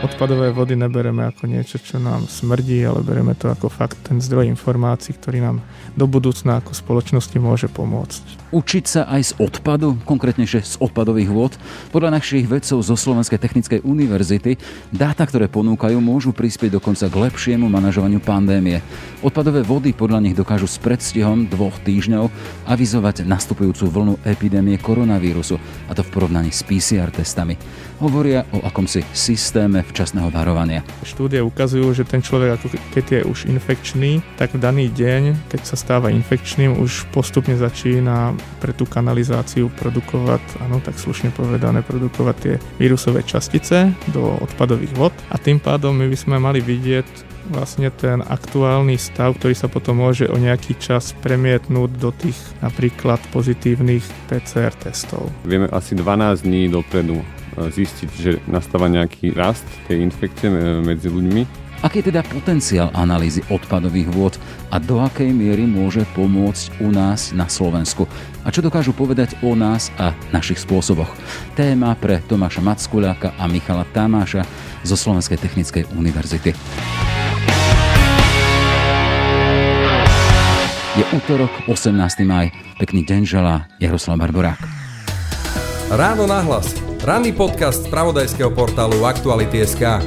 odpadové vody nebereme ako niečo, čo nám smrdí, ale bereme to ako fakt ten zdroj informácií, ktorý nám do budúcna ako spoločnosti môže pomôcť. Učiť sa aj z odpadu, konkrétnejšie z odpadových vod. Podľa našich vedcov zo Slovenskej technickej univerzity dáta, ktoré ponúkajú, môžu prispieť dokonca k lepšiemu manažovaniu pandémie. Odpadové vody podľa nich dokážu s predstihom dvoch týždňov avizovať nastupujúcu vlnu epidémie koronavírusu, a to v porovnaní s PCR testami. Hovoria o akomsi systéme včasného varovania. Štúdie ukazujú, že ten človek, ako keď je už infekčný, tak v daný deň, keď sa stáva infekčným, už postupne začína pre tú kanalizáciu produkovať, áno, tak slušne povedané, produkovať tie vírusové častice do odpadových vod a tým pádom my by sme mali vidieť vlastne ten aktuálny stav, ktorý sa potom môže o nejaký čas premietnúť do tých napríklad pozitívnych PCR testov. Vieme asi 12 dní dopredu zistiť, že nastáva nejaký rast tej infekcie medzi ľuďmi. Aký je teda potenciál analýzy odpadových vôd a do akej miery môže pomôcť u nás na Slovensku? A čo dokážu povedať o nás a našich spôsoboch? Téma pre Tomáša Mackuláka a Michala Tamáša zo Slovenskej technickej univerzity. Je útorok, 18. maj. Pekný deň želá Jaroslav Barborák. Ráno nahlas. Ranný podcast z pravodajského portálu Aktuality.sk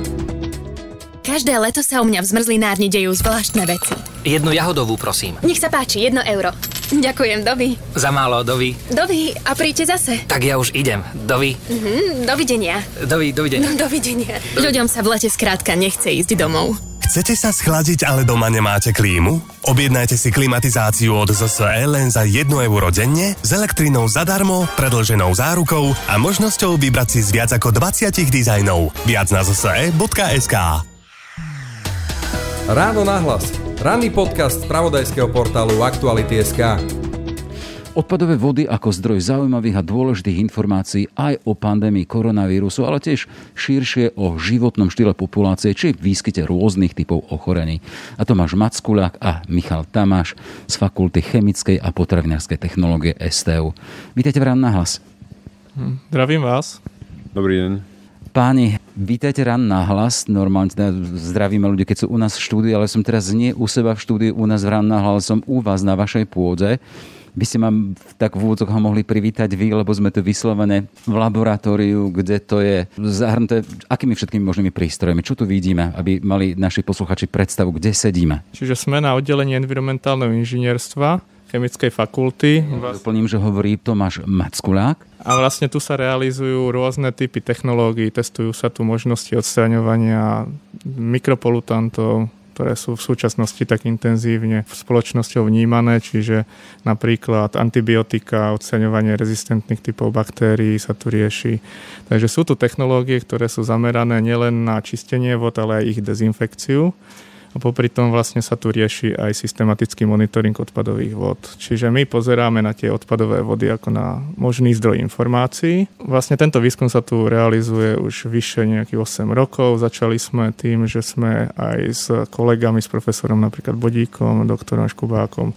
Každé leto sa u mňa v zmrzlinárni dejú zvláštne veci. Jednu jahodovú, prosím. Nech sa páči, jedno euro. Ďakujem, dovi. Za málo, dovi. Dovi, a príďte zase. Tak ja už idem. Dovi. Mhm, dovidenia. Dovi, dovidenia. No, dovidenia. Ľuďom sa v lete skrátka nechce ísť domov. Chcete sa schladiť, ale doma nemáte klímu? Objednajte si klimatizáciu od ZSE len za 1 euro denne, s elektrinou zadarmo, predlženou zárukou a možnosťou vybrať si z viac ako 20 dizajnov. Viac na zse.sk Ráno nahlas. Ranný podcast z pravodajského portálu Aktuality.sk. Odpadové vody ako zdroj zaujímavých a dôležitých informácií aj o pandémii koronavírusu, ale tiež širšie o životnom štýle populácie či výskyte rôznych typov ochorení. A Tomáš Mackulák a Michal Tamáš z Fakulty chemickej a potravinárskej technológie STU. Vítajte v Rán na hlas. Hm, zdravím vás. Dobrý deň. Páni, vítajte rán na hlas. Normálne teda zdravíme ľudí, keď sú u nás v štúdiu, ale som teraz nie u seba v štúdiu, u nás v rán na hlas, som u vás na vašej pôde by ste ma tak v úvodzoch mohli privítať vy, lebo sme tu vyslovené v laboratóriu, kde to je zahrnuté akými všetkými možnými prístrojmi. Čo tu vidíme, aby mali naši posluchači predstavu, kde sedíme? Čiže sme na oddelení environmentálneho inžinierstva chemickej fakulty. Ja doplním, že hovorí Tomáš Mackulák. A vlastne tu sa realizujú rôzne typy technológií, testujú sa tu možnosti odstraňovania mikropolutantov, ktoré sú v súčasnosti tak intenzívne v spoločnosťou vnímané, čiže napríklad antibiotika, odstraňovanie rezistentných typov baktérií sa tu rieši. Takže sú tu technológie, ktoré sú zamerané nielen na čistenie vod, ale aj ich dezinfekciu a popri tom vlastne sa tu rieši aj systematický monitoring odpadových vod. Čiže my pozeráme na tie odpadové vody ako na možný zdroj informácií. Vlastne tento výskum sa tu realizuje už vyše nejakých 8 rokov. Začali sme tým, že sme aj s kolegami, s profesorom napríklad Bodíkom, doktorom Škubákom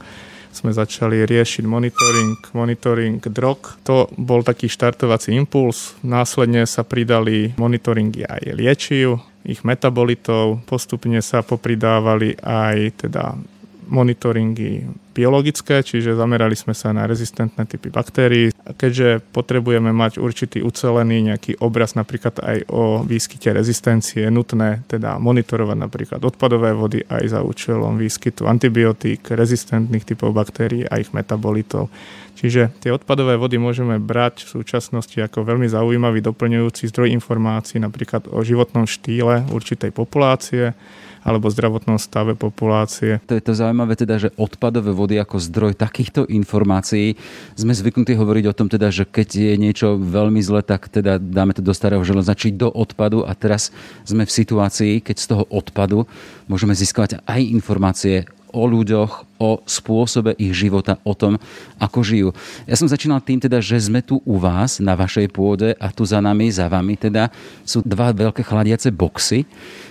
sme začali riešiť monitoring, monitoring drog. To bol taký štartovací impuls. Následne sa pridali monitoringy aj liečiv, ich metabolitov. Postupne sa popridávali aj teda monitoringy biologické, čiže zamerali sme sa na rezistentné typy baktérií. Keďže potrebujeme mať určitý ucelený nejaký obraz napríklad aj o výskyte rezistencie, je nutné teda monitorovať napríklad odpadové vody aj za účelom výskytu antibiotík, rezistentných typov baktérií a ich metabolitov. Čiže tie odpadové vody môžeme brať v súčasnosti ako veľmi zaujímavý doplňujúci zdroj informácií napríklad o životnom štýle určitej populácie, alebo zdravotnom stave populácie. To je to zaujímavé teda, že odpadové vody ako zdroj takýchto informácií sme zvyknutí hovoriť o tom teda, že keď je niečo veľmi zle, tak teda dáme to do starého železa či do odpadu a teraz sme v situácii, keď z toho odpadu môžeme získať aj informácie o ľuďoch, o spôsobe ich života, o tom, ako žijú. Ja som začínal tým teda, že sme tu u vás na vašej pôde a tu za nami, za vami teda sú dva veľké chladiace boxy.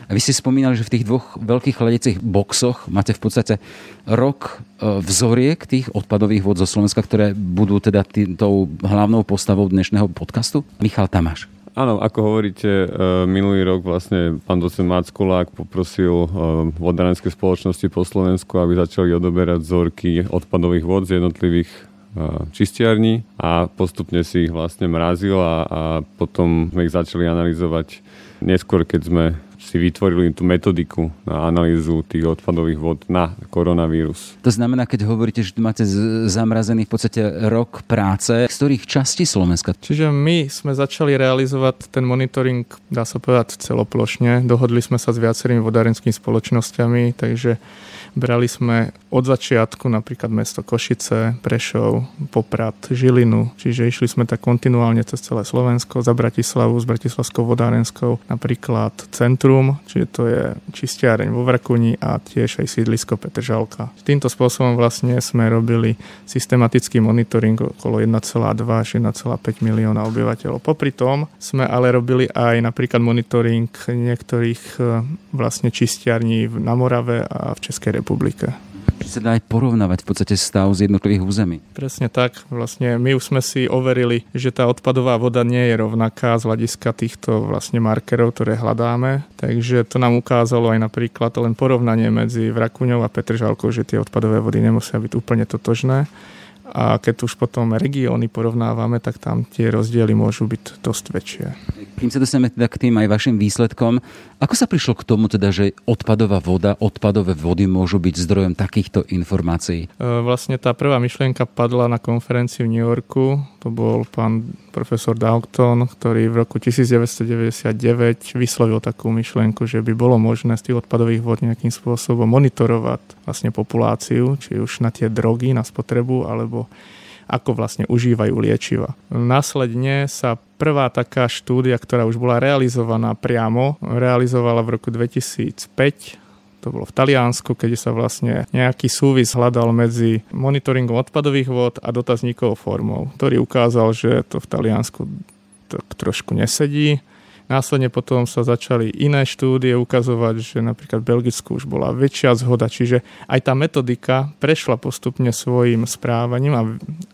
A vy ste spomínali, že v tých dvoch veľkých chladiacich boxoch máte v podstate rok e, vzoriek tých odpadových vod zo Slovenska, ktoré budú teda tou hlavnou postavou dnešného podcastu. Michal Tamáš. Áno, ako hovoríte, e, minulý rok vlastne pán docent Mackulák poprosil e, vodárenské spoločnosti po Slovensku, aby začali odoberať vzorky odpadových vod z jednotlivých e, čistiarní a postupne si ich vlastne mrazil a, a potom sme ich začali analyzovať neskôr, keď sme si vytvorili tú metodiku na analýzu tých odpadových vod na koronavírus. To znamená, keď hovoríte, že tu máte zamrazený v podstate rok práce, z ktorých častí Slovenska? Čiže my sme začali realizovať ten monitoring, dá sa povedať, celoplošne. Dohodli sme sa s viacerými vodárenskými spoločnosťami, takže Brali sme od začiatku napríklad mesto Košice, Prešov, Poprad, Žilinu, čiže išli sme tak kontinuálne cez celé Slovensko, za Bratislavu, s Bratislavskou vodárenskou, napríklad Centrum, čiže to je čistiareň vo Vrakuni a tiež aj sídlisko Petržalka. Týmto spôsobom vlastne sme robili systematický monitoring okolo 1,2 až 1,5 milióna obyvateľov. Popri tom sme ale robili aj napríklad monitoring niektorých eh, vlastne čistiarní na Morave a v Českej republike republike. Či sa dá aj porovnávať v podstate stav z jednotlivých území. Presne tak. Vlastne my už sme si overili, že tá odpadová voda nie je rovnaká z hľadiska týchto vlastne markerov, ktoré hľadáme. Takže to nám ukázalo aj napríklad len porovnanie medzi Vrakuňou a Petržalkou, že tie odpadové vody nemusia byť úplne totožné. A keď už potom regióny porovnávame, tak tam tie rozdiely môžu byť dosť väčšie. Kým sa dostaneme teda k tým aj vašim výsledkom, ako sa prišlo k tomu teda, že odpadová voda, odpadové vody môžu byť zdrojom takýchto informácií? E, vlastne tá prvá myšlienka padla na konferencii v New Yorku. To bol pán profesor Dalton, ktorý v roku 1999 vyslovil takú myšlienku, že by bolo možné z tých odpadových vod nejakým spôsobom monitorovať vlastne populáciu, či už na tie drogy, na spotrebu, alebo ako vlastne užívajú liečiva. Následne sa prvá taká štúdia, ktorá už bola realizovaná priamo, realizovala v roku 2005 to bolo v Taliansku, keď sa vlastne nejaký súvis hľadal medzi monitoringom odpadových vod a dotazníkovou formou, ktorý ukázal, že to v Taliansku trošku nesedí Následne potom sa začali iné štúdie ukazovať, že napríklad v Belgicku už bola väčšia zhoda, čiže aj tá metodika prešla postupne svojim správaním a,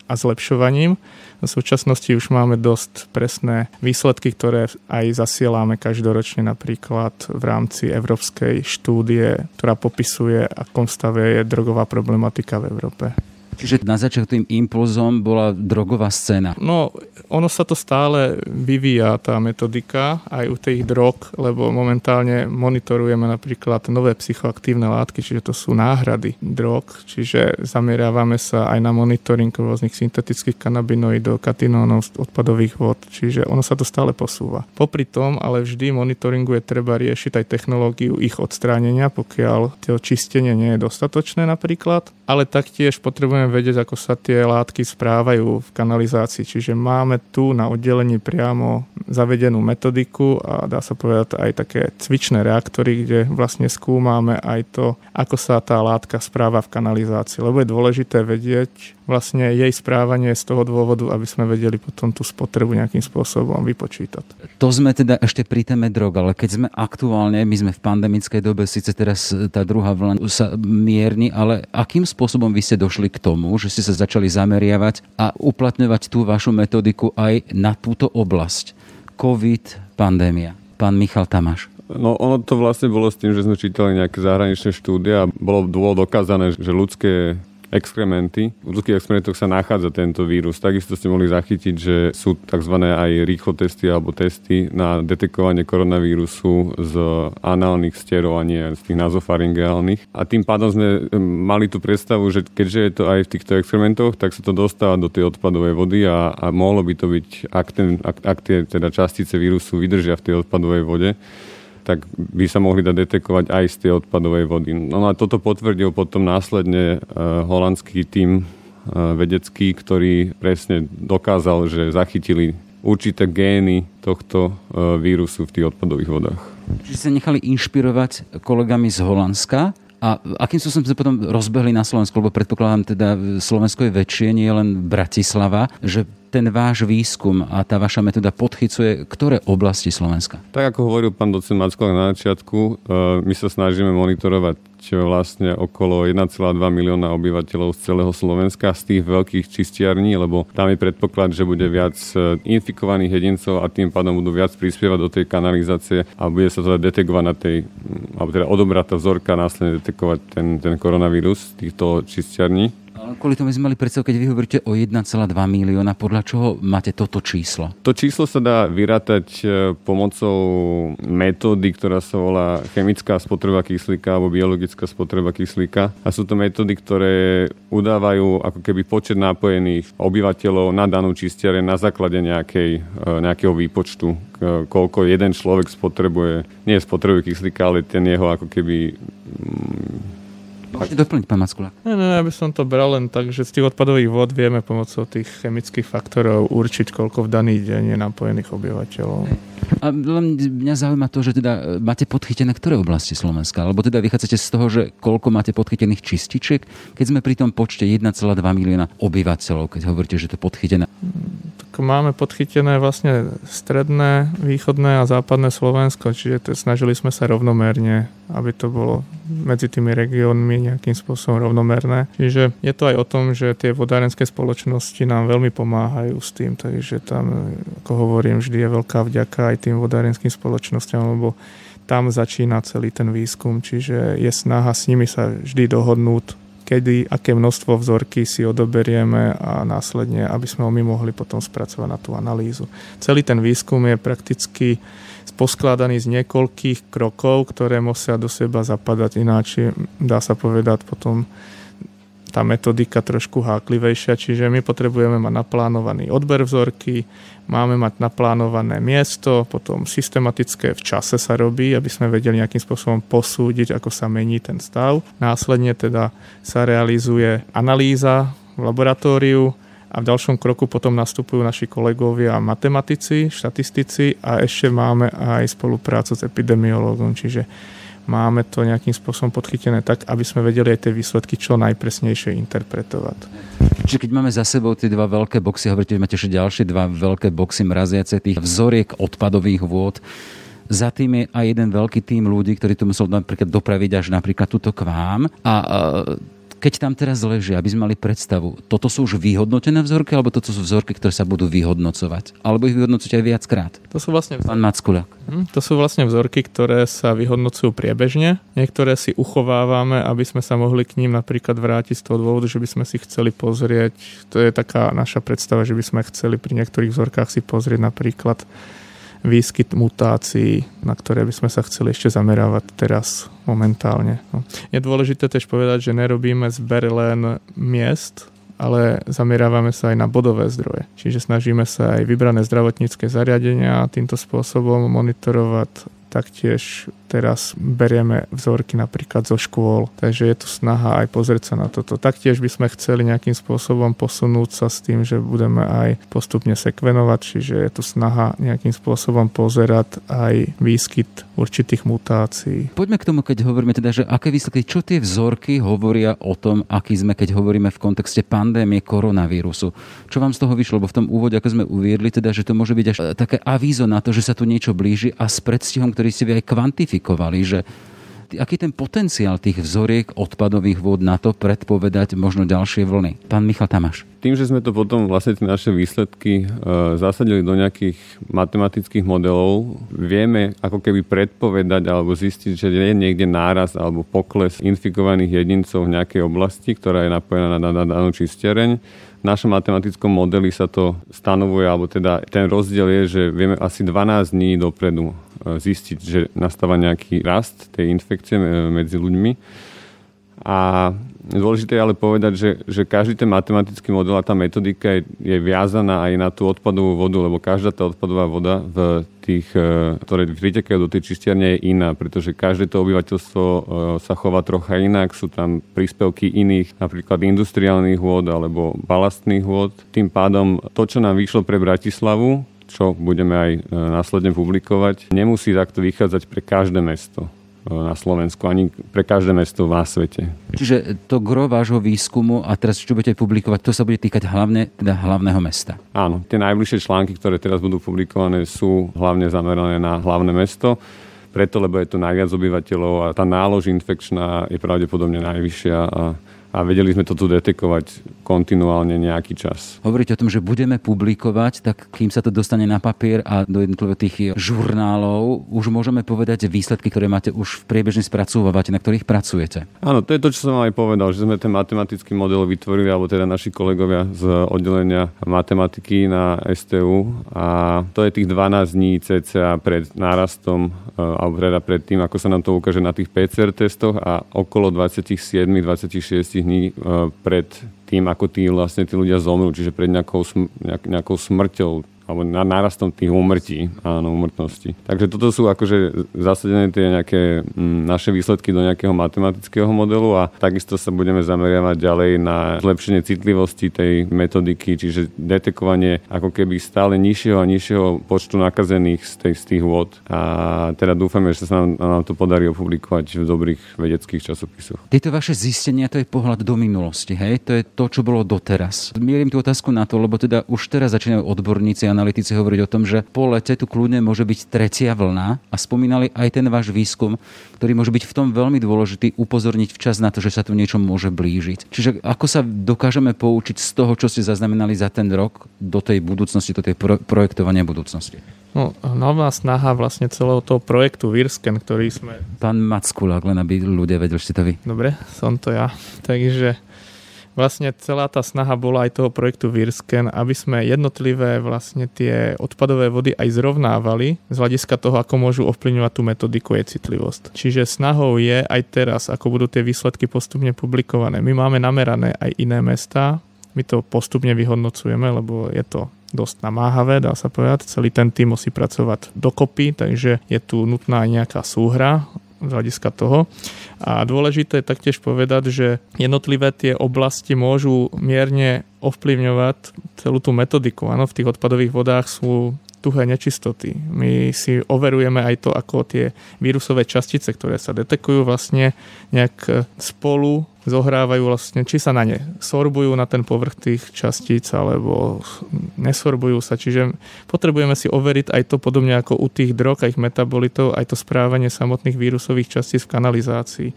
a zlepšovaním. V súčasnosti už máme dosť presné výsledky, ktoré aj zasielame každoročne napríklad v rámci európskej štúdie, ktorá popisuje, akom stave je drogová problematika v Európe. Čiže na začiatku tým impulzom bola drogová scéna. No, ono sa to stále vyvíja, tá metodika, aj u tých drog, lebo momentálne monitorujeme napríklad nové psychoaktívne látky, čiže to sú náhrady drog, čiže zameriavame sa aj na monitoring rôznych syntetických kanabinoidov, katinónov, odpadových vod, čiže ono sa to stále posúva. Popri tom, ale vždy monitoringu je treba riešiť aj technológiu ich odstránenia, pokiaľ to čistenie nie je dostatočné napríklad, ale taktiež potrebujeme vedieť, ako sa tie látky správajú v kanalizácii. Čiže máme tu na oddelení priamo zavedenú metodiku a dá sa povedať aj také cvičné reaktory, kde vlastne skúmame aj to, ako sa tá látka správa v kanalizácii. Lebo je dôležité vedieť, vlastne jej správanie z toho dôvodu, aby sme vedeli potom tú spotrebu nejakým spôsobom vypočítať. To sme teda ešte pri téme drog, ale keď sme aktuálne, my sme v pandemickej dobe, síce teraz tá druhá vlna sa mierni, ale akým spôsobom vy ste došli k tomu, že ste sa začali zameriavať a uplatňovať tú vašu metodiku aj na túto oblasť? COVID, pandémia. Pán Michal Tamáš. No ono to vlastne bolo s tým, že sme čítali nejaké zahraničné štúdie a bolo dôvod dokázané, že ľudské exkrementy. V ľudských experimentoch sa nachádza tento vírus. Takisto ste mohli zachytiť, že sú tzv. aj rýchlo testy alebo testy na detekovanie koronavírusu z análnych sterov a nie z tých nazofaringeálnych. A tým pádom sme mali tú predstavu, že keďže je to aj v týchto experimentoch, tak sa to dostáva do tej odpadovej vody a, a mohlo by to byť, ak, ten, ak, ak tie teda častice vírusu vydržia v tej odpadovej vode, tak by sa mohli dať detekovať aj z tej odpadovej vody. No a toto potvrdil potom následne uh, holandský tím uh, vedecký, ktorý presne dokázal, že zachytili určité gény tohto uh, vírusu v tých odpadových vodách. Čiže sa nechali inšpirovať kolegami z Holandska a akým spôsobom sa potom rozbehli na Slovensku, lebo predpokladám teda Slovensko je väčšie, nie len Bratislava, že ten váš výskum a tá vaša metóda podchycuje ktoré oblasti Slovenska? Tak ako hovoril pán docent Mackolák na začiatku, e, my sa snažíme monitorovať vlastne okolo 1,2 milióna obyvateľov z celého Slovenska z tých veľkých čistiarní, lebo tam je predpoklad, že bude viac e, infikovaných jedincov a tým pádom budú viac prispievať do tej kanalizácie a bude sa teda detekovať na tej, alebo teda odobrať tá vzorka následne detekovať ten, ten koronavírus týchto čistiarní. Kvôli tomu sme mali predstavu, keď vy hovoríte o 1,2 milióna, podľa čoho máte toto číslo? To číslo sa dá vyrátať e, pomocou metódy, ktorá sa volá chemická spotreba kyslíka alebo biologická spotreba kyslíka. A sú to metódy, ktoré udávajú ako keby počet nápojených obyvateľov na danú čistiare na základe nejakej, e, nejakého výpočtu, koľko jeden človek spotrebuje, nie spotrebuje kyslíka, ale ten jeho ako keby Môžete doplniť, pán Mackulák. Ne, ne, ja by som to bral len tak, že z tých odpadových vod vieme pomocou tých chemických faktorov určiť, koľko v daný deň je napojených obyvateľov. A len mňa zaujíma to, že teda e, máte podchytené ktoré oblasti Slovenska? Alebo teda vychádzate z toho, že koľko máte podchytených čističiek, keď sme pri tom počte 1,2 milióna obyvateľov, keď hovoríte, že to podchytené? Tak máme podchytené vlastne stredné, východné a západné Slovensko, čiže to, snažili sme sa rovnomerne, aby to bolo medzi tými regiónmi nejakým spôsobom rovnomerné. Čiže je to aj o tom, že tie vodárenské spoločnosti nám veľmi pomáhajú s tým, takže tam, ako hovorím, vždy je veľká vďaka aj tým vodárenským spoločnosťam, lebo tam začína celý ten výskum, čiže je snaha s nimi sa vždy dohodnúť, kedy, aké množstvo vzorky si odoberieme a následne, aby sme ho my mohli potom spracovať na tú analýzu. Celý ten výskum je prakticky poskladaný z niekoľkých krokov, ktoré musia do seba zapadať, ináč dá sa povedať potom tá metodika trošku háklivejšia, čiže my potrebujeme mať naplánovaný odber vzorky, máme mať naplánované miesto, potom systematické v čase sa robí, aby sme vedeli nejakým spôsobom posúdiť, ako sa mení ten stav. Následne teda sa realizuje analýza v laboratóriu, a v ďalšom kroku potom nastupujú naši kolegovia matematici, štatistici a ešte máme aj spoluprácu s epidemiológom, čiže máme to nejakým spôsobom podchytené tak, aby sme vedeli aj tie výsledky čo najpresnejšie interpretovať. Čiže keď máme za sebou tie dva veľké boxy, hovoríte, že máte ešte ďalšie dva veľké boxy mraziace tých vzoriek odpadových vôd, za tým je aj jeden veľký tým ľudí, ktorý to musel napríklad dopraviť až napríklad túto k vám. A keď tam teraz ležia, aby sme mali predstavu, toto sú už vyhodnotené vzorky, alebo toto sú vzorky, ktoré sa budú vyhodnocovať? Alebo ich vyhodnocujete aj viackrát? To sú vlastne vzorky. Pán Mackuľak. Hm, to sú vlastne vzorky, ktoré sa vyhodnocujú priebežne. Niektoré si uchovávame, aby sme sa mohli k ním napríklad vrátiť z toho dôvodu, že by sme si chceli pozrieť, to je taká naša predstava, že by sme chceli pri niektorých vzorkách si pozrieť napríklad výskyt mutácií, na ktoré by sme sa chceli ešte zamerávať teraz momentálne. No. Je dôležité tiež povedať, že nerobíme zber len miest, ale zamerávame sa aj na bodové zdroje. Čiže snažíme sa aj vybrané zdravotnícke zariadenia týmto spôsobom monitorovať taktiež teraz berieme vzorky napríklad zo škôl, takže je tu snaha aj pozrieť sa na toto. Taktiež by sme chceli nejakým spôsobom posunúť sa s tým, že budeme aj postupne sekvenovať, čiže je tu snaha nejakým spôsobom pozerať aj výskyt určitých mutácií. Poďme k tomu, keď hovoríme teda, že aké výsledky, čo tie vzorky hovoria o tom, aký sme, keď hovoríme v kontexte pandémie koronavírusu. Čo vám z toho vyšlo? Lebo v tom úvode, ako sme uviedli, teda, že to môže byť až také avízo na to, že sa tu niečo blíži a s predstihom, ktorý ste vy aj kvantifikovali, že aký ten potenciál tých vzoriek odpadových vôd na to predpovedať možno ďalšie vlny? Pán Michal Tamáš. Tým, že sme to potom vlastne tie naše výsledky e, zasadili do nejakých matematických modelov, vieme ako keby predpovedať alebo zistiť, že je niekde náraz alebo pokles infikovaných jedincov v nejakej oblasti, ktorá je napojená na danú čistiareň v našom matematickom modeli sa to stanovuje, alebo teda ten rozdiel je, že vieme asi 12 dní dopredu zistiť, že nastáva nejaký rast tej infekcie e, medzi ľuďmi. A dôležité je ale povedať, že, že každý ten matematický model a tá metodika je, je viazaná aj na tú odpadovú vodu, lebo každá tá odpadová voda v tých, e, ktoré pritekajú do tej čistiarne je iná, pretože každé to obyvateľstvo e, sa chová trocha inak, sú tam príspevky iných, napríklad industriálnych vôd alebo balastných vôd. Tým pádom to, čo nám vyšlo pre Bratislavu, čo budeme aj e, následne publikovať, nemusí takto vychádzať pre každé mesto na Slovensku, ani pre každé mesto na svete. Čiže to gro vášho výskumu a teraz čo budete publikovať, to sa bude týkať hlavne teda hlavného mesta. Áno, tie najbližšie články, ktoré teraz budú publikované, sú hlavne zamerané na hlavné mesto preto, lebo je to najviac obyvateľov a tá nálož infekčná je pravdepodobne najvyššia a a vedeli sme to tu detekovať kontinuálne nejaký čas. Hovoríte o tom, že budeme publikovať, tak kým sa to dostane na papier a do jednotlivých tých žurnálov, už môžeme povedať výsledky, ktoré máte už v priebežne spracovávate, na ktorých pracujete. Áno, to je to, čo som aj povedal, že sme ten matematický model vytvorili, alebo teda naši kolegovia z oddelenia matematiky na STU a to je tých 12 dní cca pred nárastom, e, alebo teda pred tým, ako sa nám to ukáže na tých PCR testoch a okolo 27-26 dní uh, pred tým, ako tí, vlastne tí ľudia zomrú, čiže pred nejakou, sm- nejakou smrťou alebo na nárastom tých úmrtí, áno, úmrtnosti. Takže toto sú akože zasadené tie nejaké m, mm, naše výsledky do nejakého matematického modelu a takisto sa budeme zameriavať ďalej na zlepšenie citlivosti tej metodiky, čiže detekovanie ako keby stále nižšieho a nižšieho počtu nakazených z, tej, z tých vod. A teda dúfame, že sa nám, nám to podarí opublikovať v dobrých vedeckých časopisoch. Tieto vaše zistenia, to je pohľad do minulosti, hej? To je to, čo bolo doteraz. Mierim tú otázku na to, lebo teda už teraz začínajú odborníci a analytici hovoriť o tom, že po lete tu kľudne môže byť tretia vlna a spomínali aj ten váš výskum, ktorý môže byť v tom veľmi dôležitý, upozorniť včas na to, že sa tu niečo môže blížiť. Čiže ako sa dokážeme poučiť z toho, čo ste zaznamenali za ten rok do tej budúcnosti, do tej pro- projektovania budúcnosti? No, nová snaha vlastne celého toho projektu Virsken, ktorý sme... Pán Mackulák, len aby ľudia vedeli, ste to vy. Dobre, som to ja. Takže vlastne celá tá snaha bola aj toho projektu Virsken, aby sme jednotlivé vlastne tie odpadové vody aj zrovnávali z hľadiska toho, ako môžu ovplyvňovať tú metodiku jej citlivosť. Čiže snahou je aj teraz, ako budú tie výsledky postupne publikované. My máme namerané aj iné mesta, my to postupne vyhodnocujeme, lebo je to dosť namáhavé, dá sa povedať. Celý ten tým musí pracovať dokopy, takže je tu nutná aj nejaká súhra z hľadiska toho. A dôležité je taktiež povedať, že jednotlivé tie oblasti môžu mierne ovplyvňovať celú tú metodiku. Áno, v tých odpadových vodách sú tuhé nečistoty. My si overujeme aj to, ako tie vírusové častice, ktoré sa detekujú, vlastne nejak spolu zohrávajú vlastne, či sa na ne sorbujú na ten povrch tých častíc, alebo nesorbujú sa. Čiže potrebujeme si overiť aj to podobne ako u tých drog a ich metabolitov, aj to správanie samotných vírusových častíc v kanalizácii.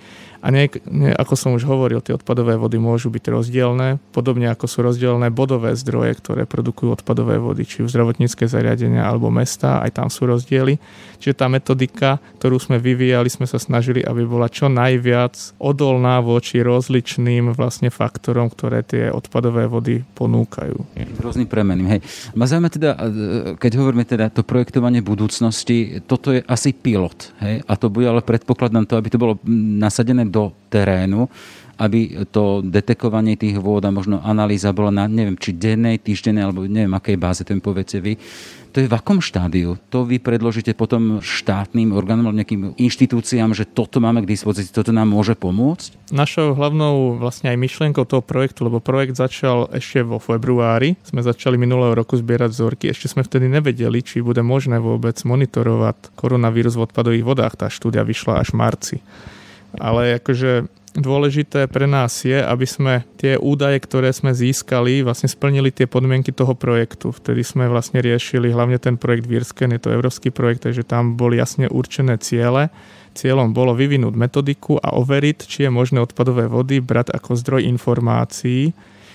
A nie, nie, ako som už hovoril, tie odpadové vody môžu byť rozdielne, podobne ako sú rozdielne bodové zdroje, ktoré produkujú odpadové vody, či už zdravotnícke zariadenia alebo mesta, aj tam sú rozdiely. Čiže tá metodika, ktorú sme vyvíjali, sme sa snažili, aby bola čo najviac odolná voči rozličným vlastne faktorom, ktoré tie odpadové vody ponúkajú. Rôznym premeným. Hej. Ma zaujíma teda, keď hovoríme teda to projektovanie budúcnosti, toto je asi pilot. Hej? A to bude ale predpoklad na to, aby to bolo nasadené do terénu, aby to detekovanie tých vôd a možno analýza bola na, neviem, či dennej, týždennej, alebo neviem, akej báze, to im poviete vy. To je v akom štádiu? To vy predložíte potom štátnym orgánom alebo nejakým inštitúciám, že toto máme k dispozícii, toto nám môže pomôcť? Našou hlavnou vlastne aj myšlienkou toho projektu, lebo projekt začal ešte vo februári, sme začali minulého roku zbierať vzorky, ešte sme vtedy nevedeli, či bude možné vôbec monitorovať koronavírus v odpadových vodách. Tá štúdia vyšla až v marci ale akože dôležité pre nás je, aby sme tie údaje, ktoré sme získali, vlastne splnili tie podmienky toho projektu. Vtedy sme vlastne riešili hlavne ten projekt Virsken, je to európsky projekt, takže tam boli jasne určené ciele. Cieľom bolo vyvinúť metodiku a overiť, či je možné odpadové vody brať ako zdroj informácií,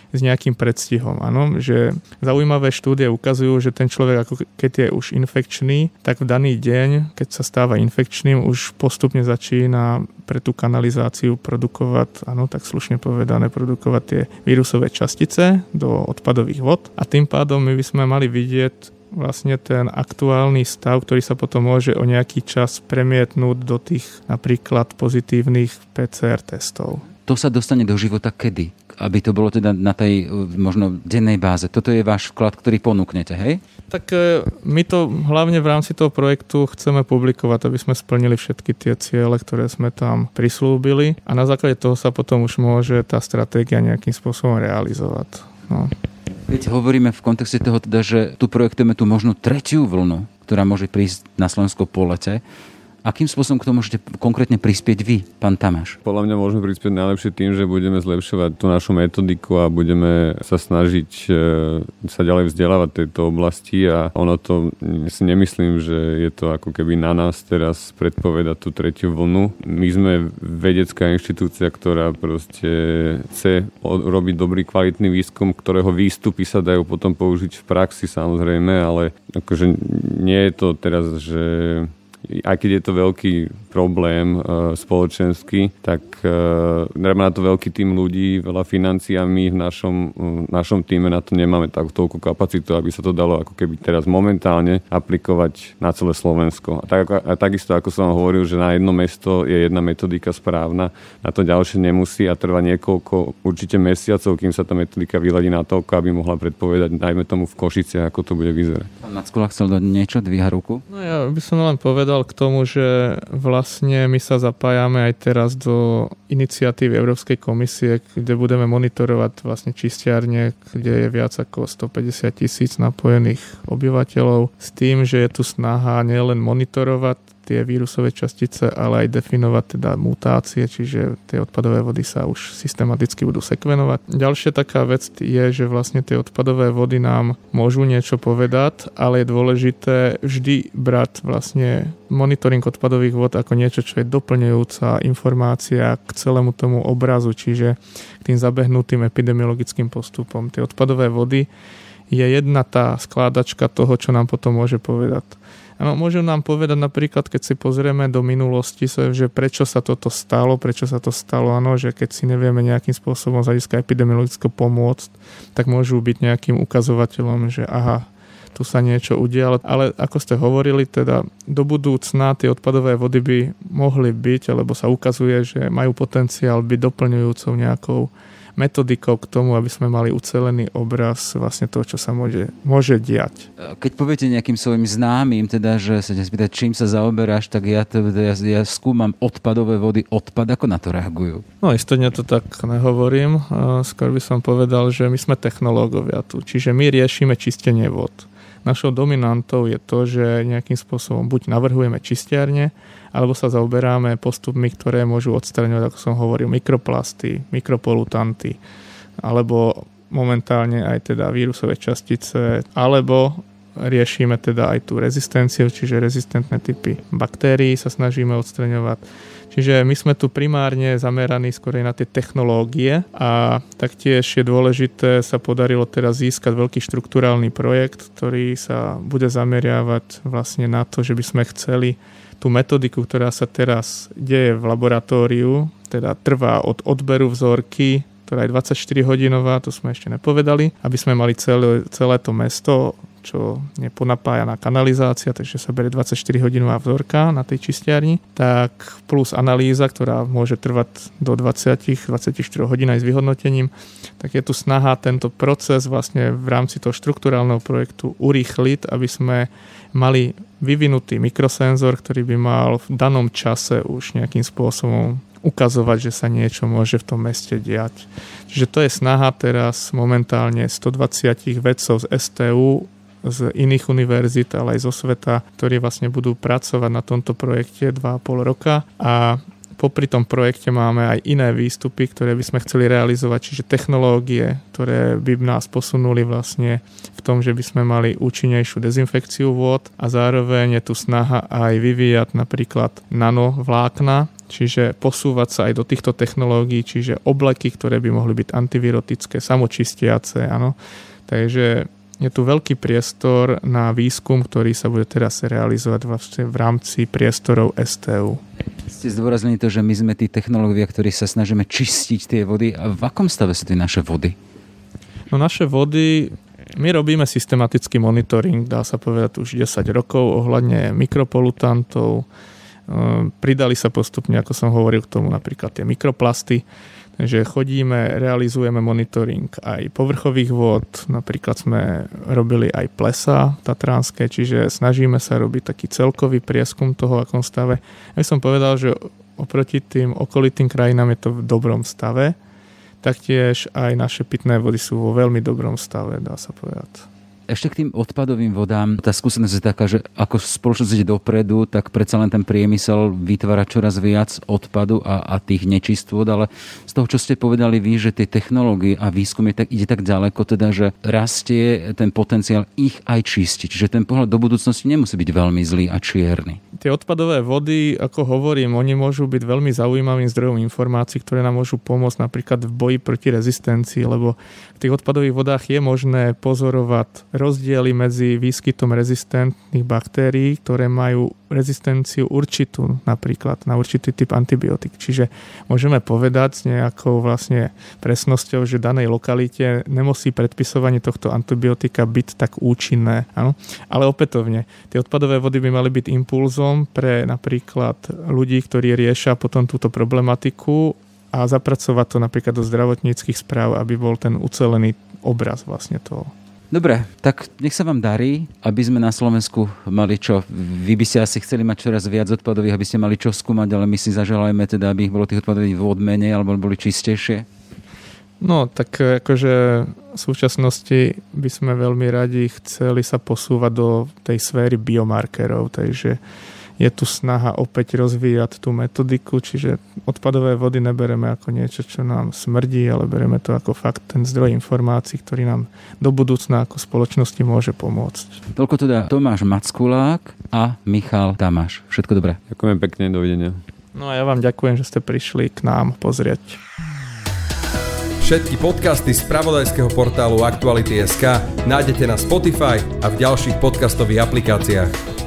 s nejakým predstihom. Áno? Že zaujímavé štúdie ukazujú, že ten človek, ako keď je už infekčný, tak v daný deň, keď sa stáva infekčným, už postupne začína pre tú kanalizáciu produkovať, áno, tak slušne povedané, produkovať tie vírusové častice do odpadových vod a tým pádom my by sme mali vidieť vlastne ten aktuálny stav, ktorý sa potom môže o nejaký čas premietnúť do tých napríklad pozitívnych PCR testov. To sa dostane do života kedy? Aby to bolo teda na tej možno dennej báze. Toto je váš vklad, ktorý ponúknete, hej? Tak e, my to hlavne v rámci toho projektu chceme publikovať, aby sme splnili všetky tie ciele, ktoré sme tam prislúbili a na základe toho sa potom už môže tá stratégia nejakým spôsobom realizovať. No. Keď hovoríme v kontexte toho teda, že tu projektujeme tú možno tretiu vlnu, ktorá môže prísť na Slovensko po lete, Akým spôsobom k tomu môžete konkrétne prispieť vy, pán Tamáš? Podľa mňa môžeme prispieť najlepšie tým, že budeme zlepšovať tú našu metodiku a budeme sa snažiť e, sa ďalej vzdelávať tejto oblasti a ono to si nemyslím, že je to ako keby na nás teraz predpovedať tú tretiu vlnu. My sme vedecká inštitúcia, ktorá proste chce robiť dobrý kvalitný výskum, ktorého výstupy sa dajú potom použiť v praxi samozrejme, ale akože nie je to teraz, že aj keď je to veľký problém uh, spoločenský, tak uh, na to veľký tým ľudí, veľa financií a my v našom, uh, našom týme na to nemáme tak toľko kapacitu, aby sa to dalo ako keby teraz momentálne aplikovať na celé Slovensko. A, tak, a takisto, ako som vám hovoril, že na jedno mesto je jedna metodika správna, na to ďalšie nemusí a trvá niekoľko určite mesiacov, kým sa tá metodika vyladí na toľko, aby mohla predpovedať, najmä tomu v Košice, ako to bude vyzerať. Pán Mackula chcel dať niečo, dvíha ruku? No ja by som len povedal k tomu, že vlastne my sa zapájame aj teraz do iniciatívy Európskej komisie, kde budeme monitorovať vlastne čistiarne, kde je viac ako 150 tisíc napojených obyvateľov s tým, že je tu snaha nielen monitorovať tie vírusové častice, ale aj definovať teda mutácie, čiže tie odpadové vody sa už systematicky budú sekvenovať. Ďalšia taká vec je, že vlastne tie odpadové vody nám môžu niečo povedať, ale je dôležité vždy brať vlastne monitoring odpadových vod ako niečo, čo je doplňujúca informácia k celému tomu obrazu, čiže k tým zabehnutým epidemiologickým postupom. Tie odpadové vody je jedna tá skládačka toho, čo nám potom môže povedať. Áno, môžu nám povedať napríklad, keď si pozrieme do minulosti, že prečo sa toto stalo, prečo sa to stalo, áno, že keď si nevieme nejakým spôsobom z hľadiska epidemiologického pomôcť, tak môžu byť nejakým ukazovateľom, že aha, tu sa niečo udialo. Ale ako ste hovorili, teda do budúcna tie odpadové vody by mohli byť, alebo sa ukazuje, že majú potenciál byť doplňujúcou nejakou metodikou k tomu, aby sme mali ucelený obraz vlastne toho, čo sa môže, môže diať. Keď poviete nejakým svojim známym, teda, že sa ťa spýtať, čím sa zaoberáš, tak ja, ja, ja skúmam odpadové vody, odpad, ako na to reagujú? No istotne to tak nehovorím. Skôr by som povedal, že my sme technológovia tu, čiže my riešime čistenie vod. Našou dominantou je to, že nejakým spôsobom buď navrhujeme čistiarne, alebo sa zaoberáme postupmi, ktoré môžu odstraňovať, ako som hovoril, mikroplasty, mikropolutanty, alebo momentálne aj teda vírusové častice, alebo riešime teda aj tú rezistenciu, čiže rezistentné typy baktérií sa snažíme odstraňovať. Čiže my sme tu primárne zameraní skôr na tie technológie a taktiež je dôležité, sa podarilo teraz získať veľký štruktúrálny projekt, ktorý sa bude zameriavať vlastne na to, že by sme chceli tú metodiku, ktorá sa teraz deje v laboratóriu, teda trvá od odberu vzorky, ktorá je 24 hodinová, to sme ešte nepovedali, aby sme mali celé, celé to mesto čo je ponapájaná kanalizácia, takže sa berie 24 hodinová vzorka na tej čistiarni, tak plus analýza, ktorá môže trvať do 20-24 hodín aj s vyhodnotením, tak je tu snaha tento proces vlastne v rámci toho štruktúrálneho projektu urýchliť, aby sme mali vyvinutý mikrosenzor, ktorý by mal v danom čase už nejakým spôsobom ukazovať, že sa niečo môže v tom meste diať. Čiže to je snaha teraz momentálne 120 vedcov z STU z iných univerzít, ale aj zo sveta, ktorí vlastne budú pracovať na tomto projekte 2,5 roka a popri tom projekte máme aj iné výstupy, ktoré by sme chceli realizovať, čiže technológie, ktoré by nás posunuli vlastne v tom, že by sme mali účinnejšiu dezinfekciu vôd a zároveň je tu snaha aj vyvíjať napríklad nanovlákna, čiže posúvať sa aj do týchto technológií, čiže obleky, ktoré by mohli byť antivirotické, samočistiace, áno. Takže je tu veľký priestor na výskum, ktorý sa bude teraz realizovať vlastne v rámci priestorov STU. Ste zdôraznili to, že my sme tí technológovia, ktorí sa snažíme čistiť tie vody. A v akom stave sú tie naše vody? No naše vody, my robíme systematický monitoring, dá sa povedať už 10 rokov ohľadne mikropolutantov. Ehm, pridali sa postupne, ako som hovoril, k tomu napríklad tie mikroplasty že chodíme, realizujeme monitoring aj povrchových vod, napríklad sme robili aj plesa tatranské, čiže snažíme sa robiť taký celkový prieskum toho, akom stave. Ja som povedal, že oproti tým okolitým krajinám je to v dobrom stave, taktiež aj naše pitné vody sú vo veľmi dobrom stave, dá sa povedať. Ešte k tým odpadovým vodám. Tá skúsenosť je taká, že ako spoločnosť ide dopredu, tak predsa len ten priemysel vytvára čoraz viac odpadu a, a tých nečistôt, ale z toho, čo ste povedali vy, že tie technológie a výskum je tak, ide tak ďaleko, teda, že rastie ten potenciál ich aj čistiť. Čiže ten pohľad do budúcnosti nemusí byť veľmi zlý a čierny. Tie odpadové vody, ako hovorím, oni môžu byť veľmi zaujímavým zdrojom informácií, ktoré nám môžu pomôcť napríklad v boji proti rezistencii, lebo v tých odpadových vodách je možné pozorovať rozdiely medzi výskytom rezistentných baktérií, ktoré majú rezistenciu určitú, napríklad na určitý typ antibiotik. Čiže môžeme povedať s nejakou vlastne presnosťou, že danej lokalite nemusí predpisovanie tohto antibiotika byť tak účinné. Áno? Ale opätovne, tie odpadové vody by mali byť impulzom pre napríklad ľudí, ktorí riešia potom túto problematiku a zapracovať to napríklad do zdravotníckých správ, aby bol ten ucelený obraz vlastne toho. Dobre, tak nech sa vám darí, aby sme na Slovensku mali čo. Vy by ste asi chceli mať čoraz viac odpadových, aby ste mali čo skúmať, ale my si zaželajme teda, aby ich bolo tých odpadových vôd menej alebo boli čistejšie. No, tak akože v súčasnosti by sme veľmi radi chceli sa posúvať do tej sféry biomarkerov, takže je tu snaha opäť rozvíjať tú metodiku, čiže odpadové vody nebereme ako niečo, čo nám smrdí, ale bereme to ako fakt ten zdroj informácií, ktorý nám do budúcna ako spoločnosti môže pomôcť. Toľko teda Tomáš Mackulák a Michal Tamáš. Všetko dobré. Ďakujem pekne, dovidenia. No a ja vám ďakujem, že ste prišli k nám pozrieť. Všetky podcasty z pravodajského portálu Aktuality.sk nájdete na Spotify a v ďalších podcastových aplikáciách.